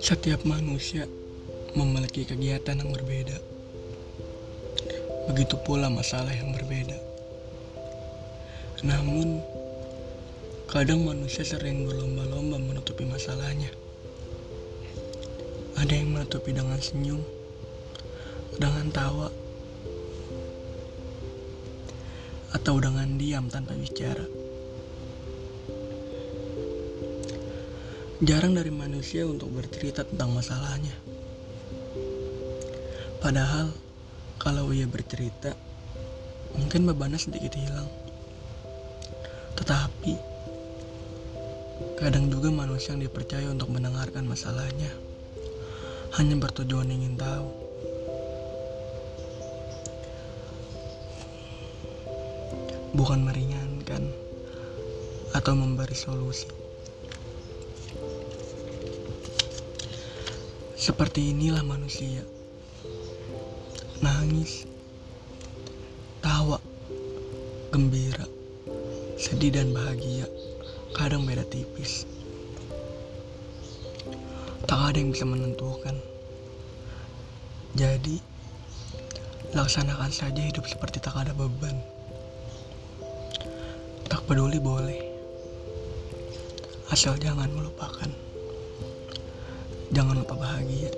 Setiap manusia memiliki kegiatan yang berbeda. Begitu pula masalah yang berbeda. Namun, kadang manusia sering berlomba-lomba menutupi masalahnya. Ada yang menutupi dengan senyum, dengan tawa, atau dengan diam tanpa bicara. Jarang dari manusia untuk bercerita tentang masalahnya. Padahal, kalau ia bercerita, mungkin bebannya sedikit hilang. Tetapi, kadang juga manusia yang dipercaya untuk mendengarkan masalahnya hanya bertujuan ingin tahu. Bukan meringankan atau memberi solusi. Seperti inilah manusia. Nangis, tawa, gembira, sedih dan bahagia kadang beda tipis. Tak ada yang bisa menentukan. Jadi, laksanakan saja hidup seperti tak ada beban. Tak peduli boleh. Asal jangan melupakan. Jangan lupa bahagia.